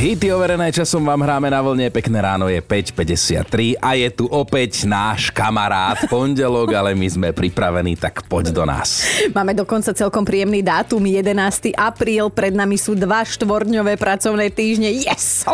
Hity overené časom vám hráme na vlne, pekné ráno je 5.53 a je tu opäť náš kamarát pondelok, ale my sme pripravení, tak poď do nás. Máme dokonca celkom príjemný dátum, 11. apríl, pred nami sú dva štvorňové pracovné týždne. Yes!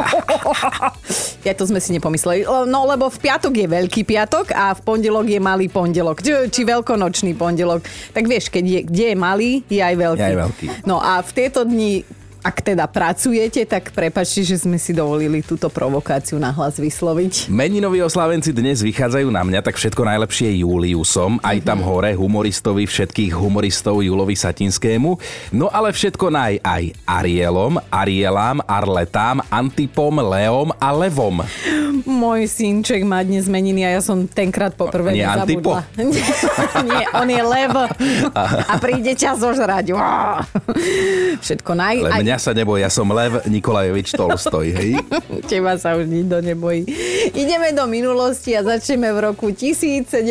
Ja to sme si nepomysleli. No lebo v piatok je veľký piatok a v pondelok je malý pondelok. Či, či veľkonočný pondelok. Tak vieš, keď je, kde je malý, je aj veľký. Je aj veľký. No a v tieto dni ak teda pracujete, tak prepačte, že sme si dovolili túto provokáciu na hlas vysloviť. Meninoví oslávenci dnes vychádzajú na mňa, tak všetko najlepšie Juliusom, aj tam hore humoristovi všetkých humoristov Julovi Satinskému. No ale všetko naj aj Arielom, Arielám, Arletám, Antipom, Leom a Levom. Môj synček má dnes meniny a ja som tenkrát poprvé Nie nezabudla. Nie, on je lev a príde čas zožrať. Uá. Všetko naj... Ale aj- mňa sa neboj, ja som Lev Nikolajevič Tolstoj, hej? Teba sa už nikto nebojí. Ideme do minulosti a začneme v roku 1792.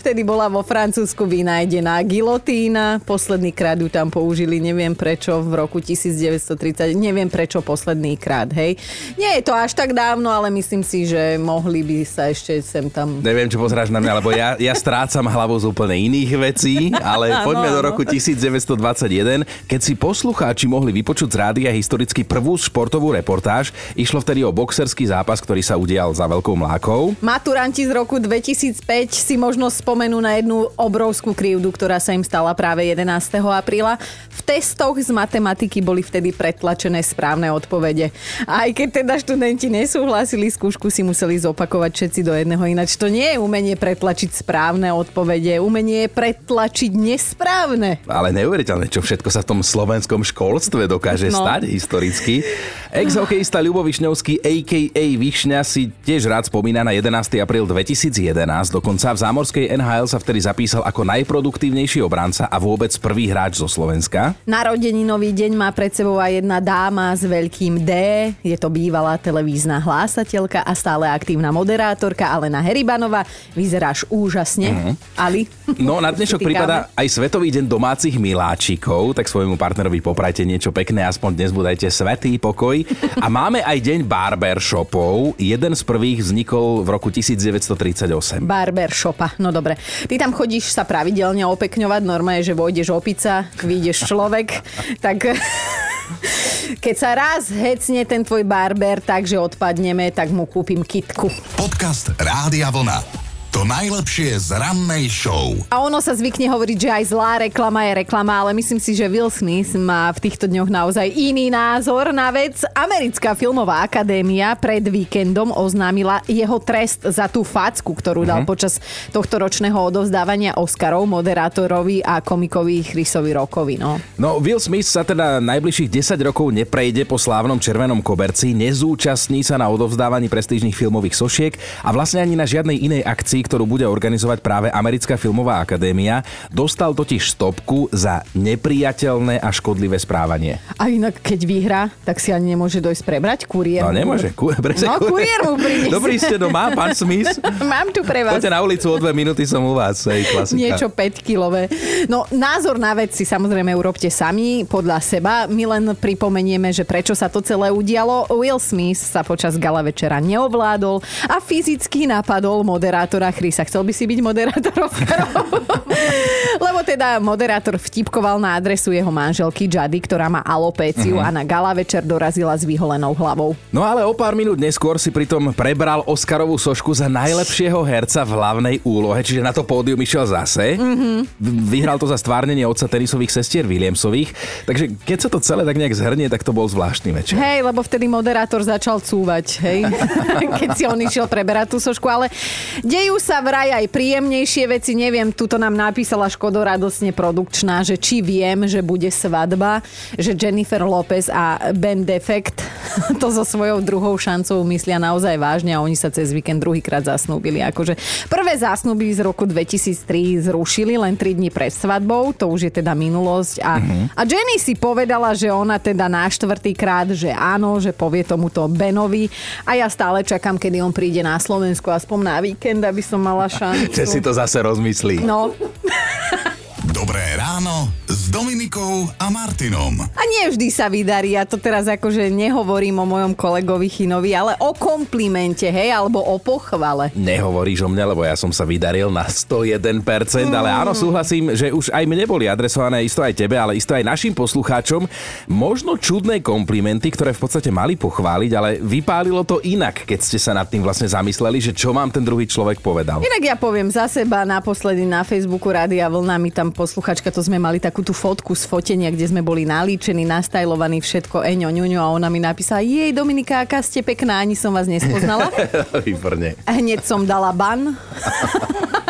Vtedy bola vo Francúzsku vynájdená gilotína. Posledný krát ju tam použili, neviem prečo, v roku 1930. Neviem prečo posledný krát, hej. Nie je to až tak dávno, ale myslím si, že mohli by sa ešte sem tam... Neviem, čo pozráš na mňa, lebo ja, ja strácam hlavu z úplne iných vecí, ale poďme do áno. roku 1921, keď si poslucháči mohli vypočuť z rádia historicky prvú športovú reportáž. Išlo vtedy o boxerský zápas, ktorý sa udial za veľkou mlákou. Maturanti z roku 2005 si možno spomenú na jednu obrovskú krivdu, ktorá sa im stala práve 11. apríla. V testoch z matematiky boli vtedy pretlačené správne odpovede. A aj keď teda študenti nesúhlasili, skúšku si museli zopakovať všetci do jedného. Ináč to nie je umenie pretlačiť správne odpovede, umenie je pretlačiť nesprávne. Ale neuveriteľné, čo všetko sa v tom slovenskom školstve dokáže No. stať historicky. Ex-hokejista Ľubo Višňovský, a.k.a. Višňa, si tiež rád spomína na 11. apríl 2011. Dokonca v zámorskej NHL sa vtedy zapísal ako najproduktívnejší obranca a vôbec prvý hráč zo Slovenska. Narodeninový deň má pred sebou aj jedna dáma s veľkým D. Je to bývalá televízna hlásateľka a stále aktívna moderátorka Alena Heribanová. Vyzeráš úžasne. Ali? No na dnešok prípada aj Svetový deň domácich miláčikov, tak svojmu partnerovi poprajte niečo pekné, aspoň dnes budajte svetý pokoj. A máme aj deň barbershopov. Jeden z prvých vznikol v roku 1938. Barbershopa, no dobre. Ty tam chodíš sa pravidelne opekňovať, normálne, že vojdeš opica, vyjdeš človek, tak keď sa raz hecne ten tvoj barber, takže odpadneme, tak mu kúpim kitku. Podcast Rádia Vlna. To najlepšie z rannej show. A ono sa zvykne hovoriť, že aj zlá reklama je reklama, ale myslím si, že Will Smith má v týchto dňoch naozaj iný názor na vec. Americká filmová akadémia pred víkendom oznámila jeho trest za tú facku, ktorú dal počas tohto ročného odovzdávania Oscarov moderátorovi a komikovi Chrisovi Rockovi. No. No, Will Smith sa teda najbližších 10 rokov neprejde po slávnom červenom koberci, nezúčastní sa na odovzdávaní prestížnych filmových sošiek a vlastne ani na žiadnej inej akcii, ktorú bude organizovať práve Americká filmová akadémia. Dostal totiž stopku za nepriateľné a škodlivé správanie. A inak, keď vyhrá, tak si ani nemôže dojsť prebrať kuriér. No nemôže. Ku, prečo, No, kuriér mu. Dobrý ste doma, pán Smith. Mám tu pre vás. Poďte na ulicu o dve minúty, som u vás. Hej, klasika. Niečo 5-kilové. No, názor na vec si samozrejme urobte sami, podľa seba. My len pripomenieme, že prečo sa to celé udialo. Will Smith sa počas gala večera neovládol a fyzicky napadol moderátora Chrisa. Chcel by si byť moderátor Oscarov? Lebo teda moderátor vtipkoval na adresu jeho manželky Jady, ktorá má alopéciu a na gala večer dorazila s vyholenou hlavou. No ale o pár minút neskôr si pritom prebral Oscarovú sošku za najlepšieho herca v hlavnej úlohe, čiže na to pódium išiel zase. Mm-hmm. Vyhral to za stvárnenie otca tenisových sestier Williamsových, takže keď sa to celé tak nejak zhrnie, tak to bol zvláštny večer. Hej, lebo vtedy moderátor začal cúvať, hej, keď si on išiel preberať tú sošku, ale dejú sa vraj aj príjemnejšie veci, neviem, tuto nám napísala Škodo radosne produkčná, že či viem, že bude svadba, že Jennifer Lopez a Ben Defect to so svojou druhou šancou myslia naozaj vážne a oni sa cez víkend druhýkrát zasnúbili. Akože prvé zásnuby z roku 2003 zrušili len 3 dní pred svadbou, to už je teda minulosť. A, a Jenny si povedala, že ona teda na štvrtýkrát, že áno, že povie tomuto Benovi. A ja stále čakám, kedy on príde na Slovensku aspoň na víkend, aby som som mala šancu. Te si to zase rozmyslí. No. Dobré ráno s Dominikou a Martinom. A nie vždy sa vydarí, ja to teraz akože nehovorím o mojom kolegovi Chinovi, ale o komplimente, hej, alebo o pochvale. Nehovoríš o mne, lebo ja som sa vydaril na 101%, ale áno, súhlasím, že už aj mne boli adresované isto aj tebe, ale isto aj našim poslucháčom. Možno čudné komplimenty, ktoré v podstate mali pochváliť, ale vypálilo to inak, keď ste sa nad tým vlastne zamysleli, že čo mám ten druhý človek povedal. Inak ja poviem za seba, naposledy na Facebooku Rádia Vlna mi tam posluchačka, to sme mali takú tú fotku z fotenia, kde sme boli nalíčení, nastajlovaní všetko, eňo, ňuňo a ona mi napísala, jej Dominika, aká ste pekná, ani som vás nespoznala. Výborne. Hneď som dala ban.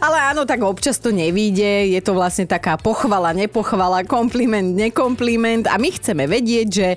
Ale áno, tak občas to nevíde, je to vlastne taká pochvala, nepochvala, kompliment, nekompliment a my chceme vedieť, že,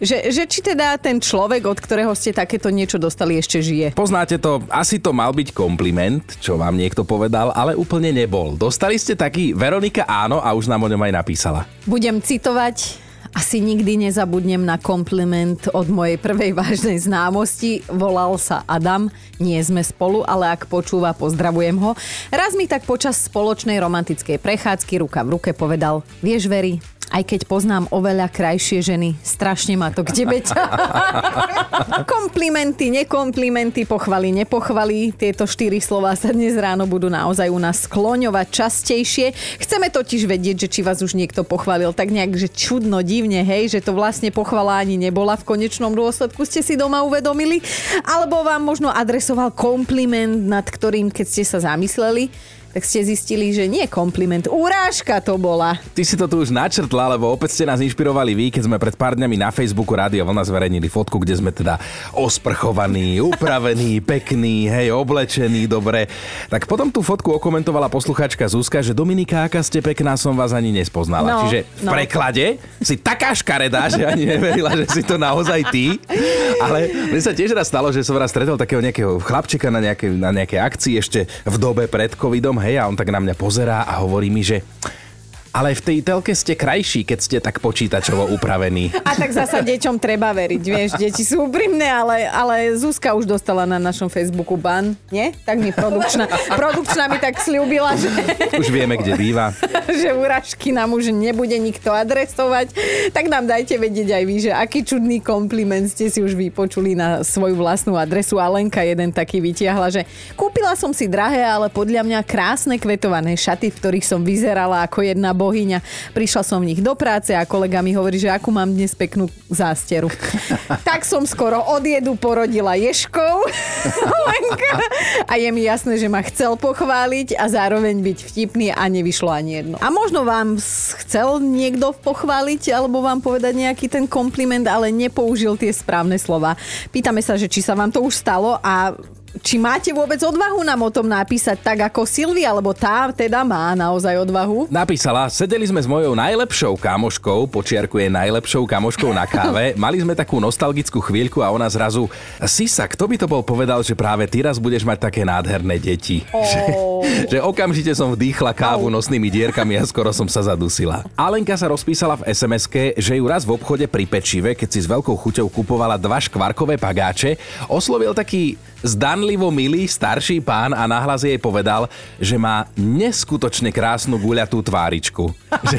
že, že či teda ten človek, od ktorého ste takéto niečo dostali, ešte žije. Poznáte to, asi to mal byť kompliment, čo vám niekto povedal, ale úplne nebol. Dostali ste taký, Veronika áno a už nám o ňom aj napísala. Budem citovať asi nikdy nezabudnem na kompliment od mojej prvej vážnej známosti. Volal sa Adam, nie sme spolu, ale ak počúva, pozdravujem ho. Raz mi tak počas spoločnej romantickej prechádzky ruka v ruke povedal, vieš Veri, aj keď poznám oveľa krajšie ženy, strašne ma to k tebe Komplimenty, nekomplimenty, pochvaly, nepochvaly. Tieto štyri slova sa dnes ráno budú naozaj u nás skloňovať častejšie. Chceme totiž vedieť, že či vás už niekto pochválil tak nejak, že čudno, divne, hej, že to vlastne pochvala ani nebola v konečnom dôsledku, ste si doma uvedomili, alebo vám možno adresoval kompliment, nad ktorým, keď ste sa zamysleli, tak ste zistili, že nie kompliment, urážka to bola. Ty si to tu už načrtla, lebo opäť ste nás inšpirovali vy, keď sme pred pár dňami na Facebooku Rádio Vlna zverejnili fotku, kde sme teda osprchovaní, upravení, pekní, hej, oblečení, dobre. Tak potom tú fotku okomentovala posluchačka Zuzka, že Dominika, aká ste pekná, som vás ani nespoznala. No, Čiže v no. preklade si taká škaredá, že ani neverila, že si to naozaj ty. Ale mne sa tiež raz stalo, že som raz stretol takého nejakého chlapčeka na nejakej, na nejakej akcii ešte v dobe pred covidom, hej, a on tak na mňa pozerá a hovorí mi, že ale v tej telke ste krajší, keď ste tak počítačovo upravení. A tak zasa deťom treba veriť, vieš, deti sú úprimné, ale, ale Zuzka už dostala na našom Facebooku ban, nie? Tak mi produkčná, produkčná mi tak slúbila, že... Už vieme, kde býva. že úražky nám už nebude nikto adresovať. Tak nám dajte vedieť aj vy, že aký čudný kompliment ste si už vypočuli na svoju vlastnú adresu. A Lenka jeden taký vytiahla, že kúpila som si drahé, ale podľa mňa krásne kvetované šaty, v ktorých som vyzerala ako jedna bohyňa. Prišla som v nich do práce a kolega mi hovorí, že akú mám dnes peknú zásteru. tak som skoro od jedu porodila ješkov. Lenka. A je mi jasné, že ma chcel pochváliť a zároveň byť vtipný a nevyšlo ani jedno. A možno vám chcel niekto pochváliť alebo vám povedať nejaký ten kompliment, ale nepoužil tie správne slova. Pýtame sa, že či sa vám to už stalo a či máte vôbec odvahu nám o tom napísať tak ako Silvia, alebo tá teda má naozaj odvahu. Napísala, sedeli sme s mojou najlepšou kamoškou, počiarkuje najlepšou kamoškou na káve, mali sme takú nostalgickú chvíľku a ona zrazu, Sisa, kto by to bol povedal, že práve ty raz budeš mať také nádherné deti. Oh. že okamžite som vdýchla kávu nosnými dierkami a skoro som sa zadusila. Alenka sa rozpísala v sms že ju raz v obchode pri pečive, keď si s veľkou chuťou kupovala dva škvarkové pagáče, oslovil taký zdanlivo milý starší pán a nahlas jej povedal, že má neskutočne krásnu guľatú tváričku. že,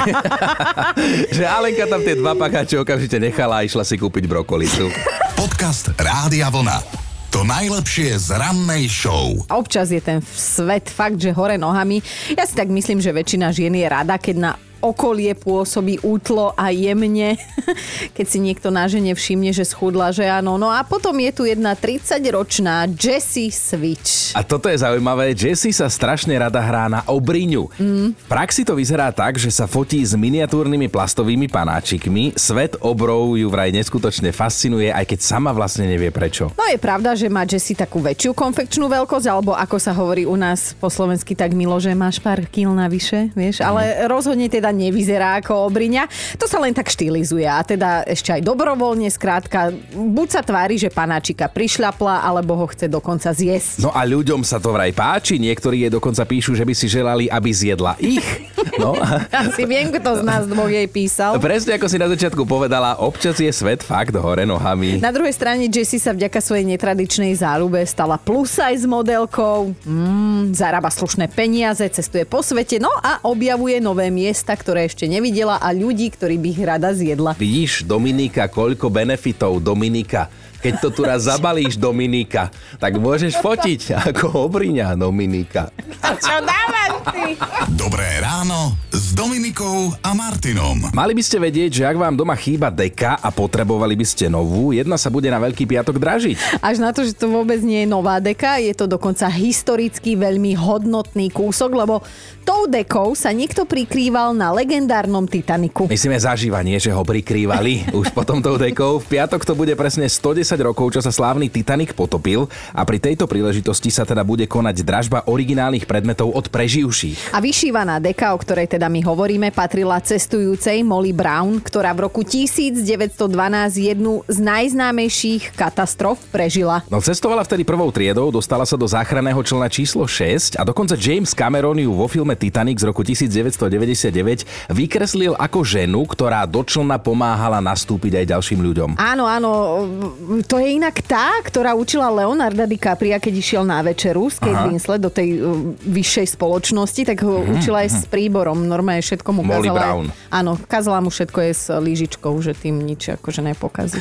že Alenka tam tie dva pagáče okamžite nechala a išla si kúpiť brokolicu. Podcast Rádia Vlna. To najlepšie z rannej show. A občas je ten svet fakt, že hore nohami. Ja si tak myslím, že väčšina žien je rada, keď na okolie pôsobí útlo a jemne, keď si niekto na žene všimne, že schudla, že áno. No a potom je tu jedna 30-ročná Jessie Switch. A toto je zaujímavé, Jessie sa strašne rada hrá na obriňu. Mm. V praxi to vyzerá tak, že sa fotí s miniatúrnymi plastovými panáčikmi. Svet obrov ju vraj neskutočne fascinuje, aj keď sama vlastne nevie prečo. No je pravda, že má Jessie takú väčšiu konfekčnú veľkosť, alebo ako sa hovorí u nás po slovensky tak milo, že máš pár kil navyše, vieš, ale rozhodne teda teda nevyzerá ako obriňa. To sa len tak štilizuje a teda ešte aj dobrovoľne, skrátka, buď sa tvári, že panáčika prišľapla, alebo ho chce dokonca zjesť. No a ľuďom sa to vraj páči, niektorí jej dokonca píšu, že by si želali, aby zjedla ich. No. Asi viem, kto z nás dvoch jej písal. Presne ako si na začiatku povedala, občas je svet fakt hore nohami. Na druhej strane Jessie sa vďaka svojej netradičnej záľube stala plus size modelkou, mm, zarába slušné peniaze, cestuje po svete, no a objavuje nové miesta, ktoré ešte nevidela a ľudí, ktorí by ich rada zjedla. Vidíš, Dominika, koľko benefitov Dominika. Keď to tu raz zabalíš, Dominika, tak môžeš fotiť ako obriňa Dominika. Čo dávam ty? Dobré ráno s Dominikou a Martinom. Mali by ste vedieť, že ak vám doma chýba deka a potrebovali by ste novú, jedna sa bude na Veľký piatok dražiť. Až na to, že to vôbec nie je nová deka, je to dokonca historicky veľmi hodnotný kúsok, lebo tou dekou sa niekto prikrýval na legendárnom Titaniku. Myslíme zažívanie, že ho prikrývali už potom tou dekou. V piatok to bude presne 110 rokov, čo sa slávny Titanic potopil a pri tejto príležitosti sa teda bude konať dražba originálnych predmetov od preživších. A vyšívaná deka, o ktorej teda my hovoríme, patrila cestujúcej Molly Brown, ktorá v roku 1912 jednu z najznámejších katastrof prežila. No cestovala vtedy prvou triedou, dostala sa do záchranného člna číslo 6 a dokonca James Cameron ju vo filme Titanic z roku 1999 vykreslil ako ženu, ktorá do člna pomáhala nastúpiť aj ďalším ľuďom. Áno, áno, to je inak tá, ktorá učila Leonarda DiCapria, keď išiel na večeru s Kate. Winslet do tej uh, vyššej spoločnosti, tak ho učila aj s príborom. Normálne všetko mu Molly kazala. Brown. Áno, kazala mu všetko je s lížičkou, že tým nič akože nepokazí.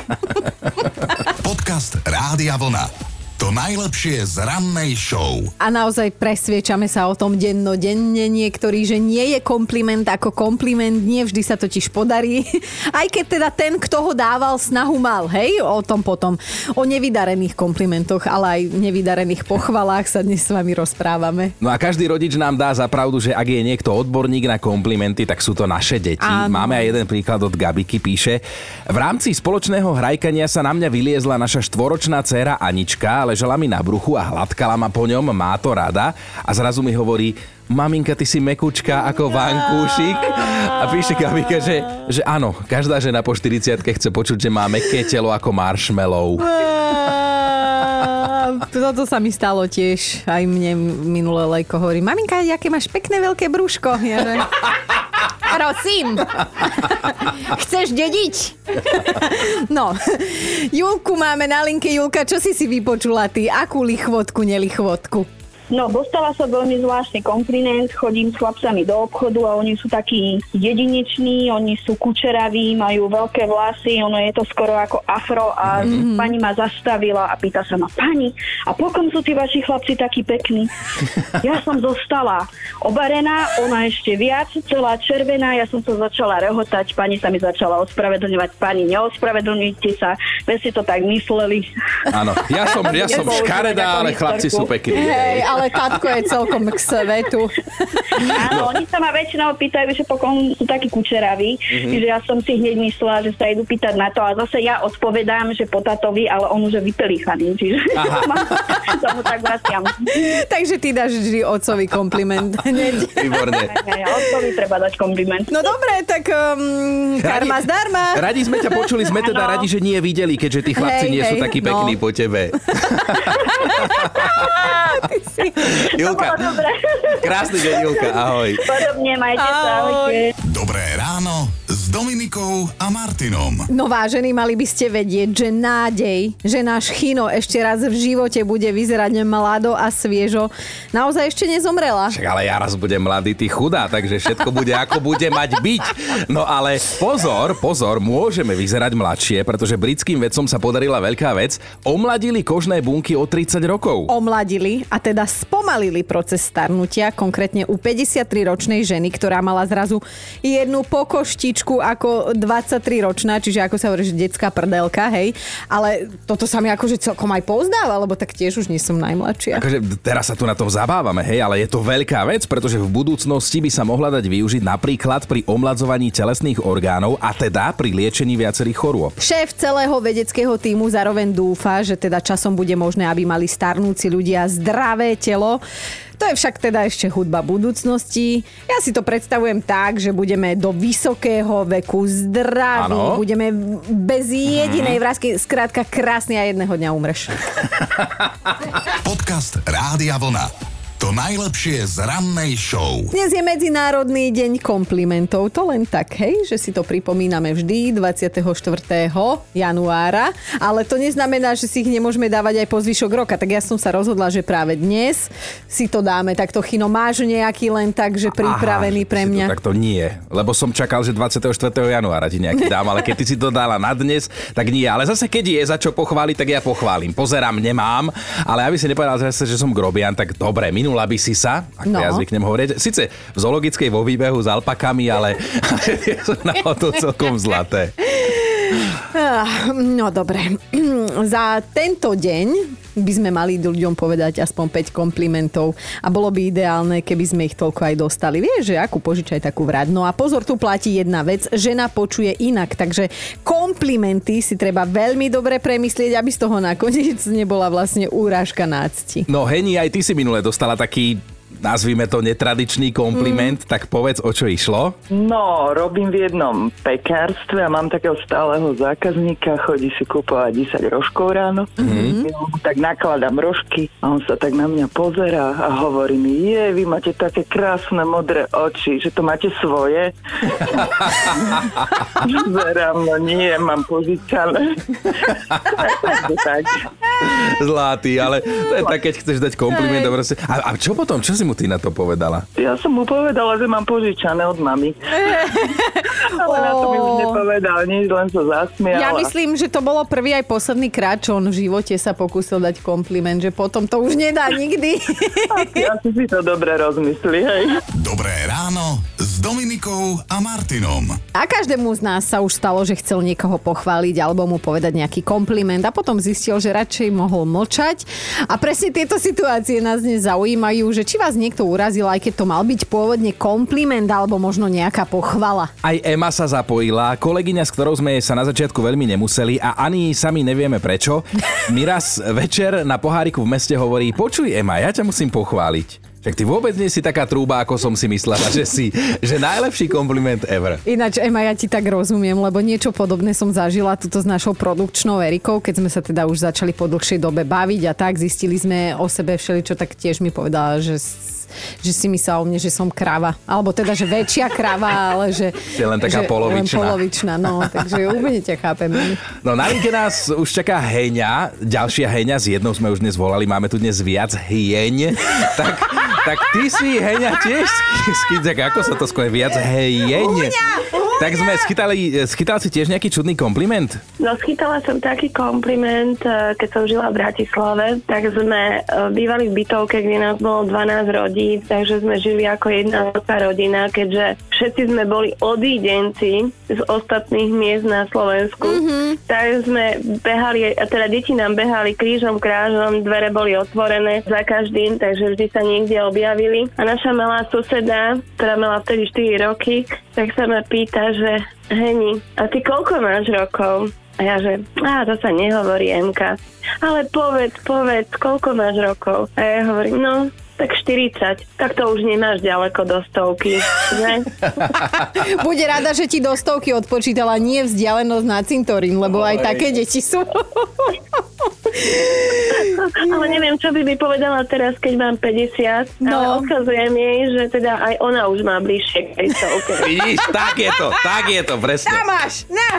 Podcast Rádia Vlna. To najlepšie z rannej show. A naozaj presviečame sa o tom dennodenne niektorí, že nie je kompliment ako kompliment, nie vždy sa totiž podarí. Aj keď teda ten, kto ho dával, snahu mal, hej, o tom potom. O nevydarených komplimentoch, ale aj nevydarených pochvalách sa dnes s vami rozprávame. No a každý rodič nám dá za pravdu, že ak je niekto odborník na komplimenty, tak sú to naše deti. Áno. Máme aj jeden príklad od Gabiky, píše. V rámci spoločného hrajkania sa na mňa vyliezla naša štvoročná dcéra Anička, ležela mi na bruchu a hladkala ma po ňom, má to rada a zrazu mi hovorí, maminka, ty si mekučka ako vankúšik. A píše Gabika, že, že áno, každá žena po 40 chce počuť, že má meké telo ako marshmallow. Toto sa mi stalo tiež. Aj mne minulé lejko hovorí, maminka, aké máš pekné veľké brúško. Ja, že... Prosím. Chceš dediť? No, Julku máme na linke. Julka, čo si si vypočula ty? Akú lichvotku, nelichvotku? No, dostala som veľmi zvláštny kompliment, chodím s chlapcami do obchodu a oni sú takí jedineční, oni sú kučeraví, majú veľké vlasy, ono je to skoro ako afro a mm-hmm. pani ma zastavila a pýta sa ma, pani, a pokom sú tí vaši chlapci takí pekní? Ja som zostala obarená, ona ešte viac, celá červená, ja som to začala rehotať, pani sa mi začala ospravedlňovať, pani, neospravedlňujte sa, veď si to tak mysleli. Áno, ja som, ja som škaredá, ale chlapci sú pekní. Hej, ale tatko je celkom k svetu. Áno, oni sa ma väčšinou pýtajú, že pokon sú takí kučeraví, mm-hmm. že ja som si hneď myslela, že sa idú pýtať na to a zase ja odpovedám, že po tatovi, ale on už je vypelíchaný, čiže sa mu tak vraciam. Takže ty dáš vždy otcovi kompliment. Výborne. Otcovi treba dať kompliment. No dobre, tak um, karma zdarma. Radi sme ťa počuli, sme teda radi, že nie videli, keďže tí chlapci Hej, nie sú hej, takí no. pekní po tebe. Ty si... Julka, Bolo dobre. krásny deň, Julka, ahoj. Podobne, majte sa. Ahoj. ahojte. Dobré ráno s Dominikou a Martinom. No vážení, mali by ste vedieť, že nádej, že náš Chino ešte raz v živote bude vyzerať mlado a sviežo, naozaj ešte nezomrela. Však ale ja raz budem mladý, ty chudá, takže všetko bude ako bude mať byť. No ale pozor, pozor, môžeme vyzerať mladšie, pretože britským vedcom sa podarila veľká vec. Omladili kožné bunky o 30 rokov. Omladili a teda spomalili proces starnutia, konkrétne u 53-ročnej ženy, ktorá mala zrazu jednu pokoštičku ako 23-ročná, čiže ako sa hovorí, že detská prdelka, hej. Ale toto sa mi akože celkom aj pozdáva, lebo tak tiež už nie som najmladšia. Akože teraz sa tu na tom zabávame, hej, ale je to veľká vec, pretože v budúcnosti by sa mohla dať využiť napríklad pri omladzovaní telesných orgánov a teda pri liečení viacerých chorôb. Šéf celého vedeckého týmu zároveň dúfa, že teda časom bude možné, aby mali starnúci ľudia zdravé telo. To je však teda ešte hudba budúcnosti. Ja si to predstavujem tak, že budeme do vysokého veku zdraví, Áno. budeme bez jedinej vrázky, skrátka krásny a jedného dňa umreš. Podcast Rádia Vlna. To najlepšie z rannej show. Dnes je Medzinárodný deň komplimentov. To len tak, hej, že si to pripomíname vždy 24. januára, ale to neznamená, že si ich nemôžeme dávať aj po zvyšok roka. Tak ja som sa rozhodla, že práve dnes si to dáme. Takto Chino, máš nejaký len tak, že pripravený Aha, pre to mňa? Takto nie, lebo som čakal, že 24. januára ti nejaký dám, ale keď ty si to dala na dnes, tak nie. Ale zase keď je za čo pochváliť, tak ja pochválim. Pozerám, nemám, ale aby si nepovedal zase, že som grobian, tak dobre, minula by si sa, ako No. ja zvyknem hovoriť. Sice v zoologickej vo výbehu s alpakami, ale, ale tie sú na to celkom zlaté. Ah, No dobre. Za tento deň by sme mali ľuďom povedať aspoň 5 komplimentov a bolo by ideálne, keby sme ich toľko aj dostali. Vieš, že akú požičaj takú vrať. No a pozor, tu platí jedna vec, žena počuje inak, takže komplimenty si treba veľmi dobre premyslieť, aby z toho nakoniec nebola vlastne úrážka nácti. No Heni, aj ty si minule dostala taký nazvime to netradičný kompliment, mm. tak povedz, o čo išlo. No, robím v jednom pekárstve a mám takého stáleho zákazníka, chodí si kúpovať 10 rožkov ráno. Ja mu tak nakladám rožky a on sa tak na mňa pozerá a hovorí mi, je, vy máte také krásne modré oči, že to máte svoje. Zerám, no nie, mám požičané. Tak. Zlatý, ale to je tak, keď chceš dať kompliment. dobre si- A, a čo potom? Čo si mu ty na to povedala? Ja som mu povedala, že mám požičané od mami. Ale na to mi už nepovedal nič, len sa zasmiala. Ja myslím, že to bolo prvý aj posledný krát, čo on v živote sa pokúsil dať kompliment, že potom to už nedá nikdy. Asi si to dobre rozmyslí, hej. Dobré ráno s Dominikou a Martinom. A každému z nás sa už stalo, že chcel niekoho pochváliť alebo mu povedať nejaký kompliment a potom zistil, že radšej mohol mlčať. A presne tieto situácie nás dnes zaujímajú, že či vás niekto urazil, aj keď to mal byť pôvodne kompliment alebo možno nejaká pochvala. Aj Ema sa zapojila, kolegyňa, s ktorou sme sa na začiatku veľmi nemuseli a ani sami nevieme prečo. Mi raz večer na poháriku v meste hovorí, počuj Ema, ja ťa musím pochváliť. Však ty vôbec nie si taká trúba, ako som si myslela, že si, že najlepší kompliment ever. Ináč, Ema, ja ti tak rozumiem, lebo niečo podobné som zažila tuto s našou produkčnou Erikou, keď sme sa teda už začali po dlhšej dobe baviť a tak, zistili sme o sebe všeličo, tak tiež mi povedala, že že si myslel o mne, že som krava. Alebo teda, že väčšia krava, ale že... Si len taká že polovičná. Len polovičná, no. Takže úplne ťa chápem. No na linke nás už čaká Heňa, ďalšia Heňa, s jednou sme už dnes volali, máme tu dnes viac hieň. Tak, tak ty si Heňa tiež skydzak, ako sa to skôr viac hieň. Tak sme schytali, schytal si tiež nejaký čudný kompliment? No schytala som taký kompliment, eh, keď som žila v Bratislave, tak sme eh, bývali v bytovke, kde nás bolo 12 rodíc, takže sme žili ako jedna veľká rodina, keďže všetci sme boli odídenci z ostatných miest na Slovensku. Mm-hmm. Tak sme behali, a teda deti nám behali krížom, krážom, dvere boli otvorené za každým, takže vždy sa niekde objavili. A naša malá suseda, ktorá mala vtedy 4 roky, tak sa ma pýta, že Heni, a ty koľko máš rokov? A ja že, á, to sa nehovorí, Emka. Ale povedz, povedz, koľko máš rokov? A ja hovorím, no, tak 40. Tak to už nemáš ďaleko do stovky, že? Bude rada, že ti do stovky odpočítala nie vzdialenosť na cintorín, lebo aj také deti sú. Ale neviem, čo by mi povedala teraz, keď mám 50. No. Ale odkazujem jej, že teda aj ona už má bližšie k tej stovke. Vidíš, tak je to, tak je to, presne. Tam máš, na!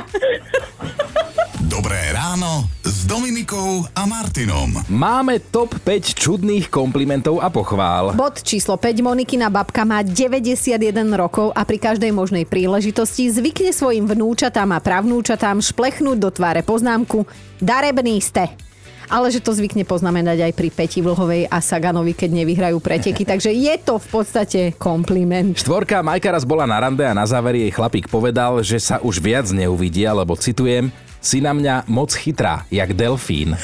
Dobré ráno s Dominikou a Martinom. Máme top 5 čudných komplimentov a pochvál. Bod číslo 5. Monikina babka má 91 rokov a pri každej možnej príležitosti zvykne svojim vnúčatám a pravnúčatám šplechnúť do tváre poznámku Darebný ste. Ale že to zvykne poznamenať aj pri Peti Vlhovej a Saganovi, keď nevyhrajú preteky. Takže je to v podstate kompliment. Štvorka Majka raz bola na rande a na záver jej chlapík povedal, že sa už viac neuvidia, lebo citujem, si na mňa moc chytrá, jak delfín.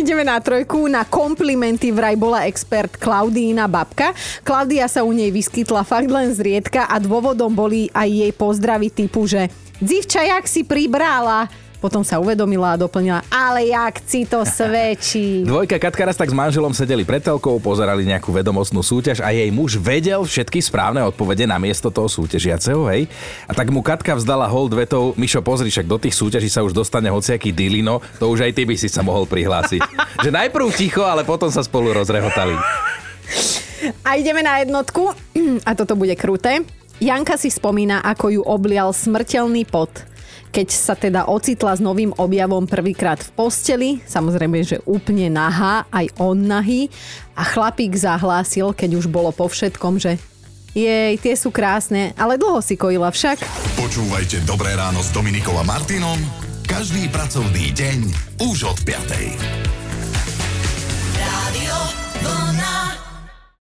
Ideme na trojku. Na komplimenty vraj bola expert Klaudína babka. Klaudia sa u nej vyskytla fakt len zriedka a dôvodom boli aj jej pozdravy typu, že Dzivča, jak si pribrala? Potom sa uvedomila a doplnila, ale jak si to svedčí. Dvojka Katka raz tak s manželom sedeli pred telkou, pozerali nejakú vedomostnú súťaž a jej muž vedel všetky správne odpovede na miesto toho súťažiaceho, hej. A tak mu Katka vzdala hold vetou, Mišo, pozri, však do tých súťaží sa už dostane hociaký dilino, to už aj ty by si sa mohol prihlásiť. že najprv ticho, ale potom sa spolu rozrehotali. A ideme na jednotku. A toto bude kruté. Janka si spomína, ako ju oblial smrteľný pot keď sa teda ocitla s novým objavom prvýkrát v posteli, samozrejme, že úplne nahá, aj on nahý, a chlapík zahlásil, keď už bolo po všetkom, že jej, tie sú krásne, ale dlho si kojila však. Počúvajte Dobré ráno s Dominikom a Martinom každý pracovný deň už od 5.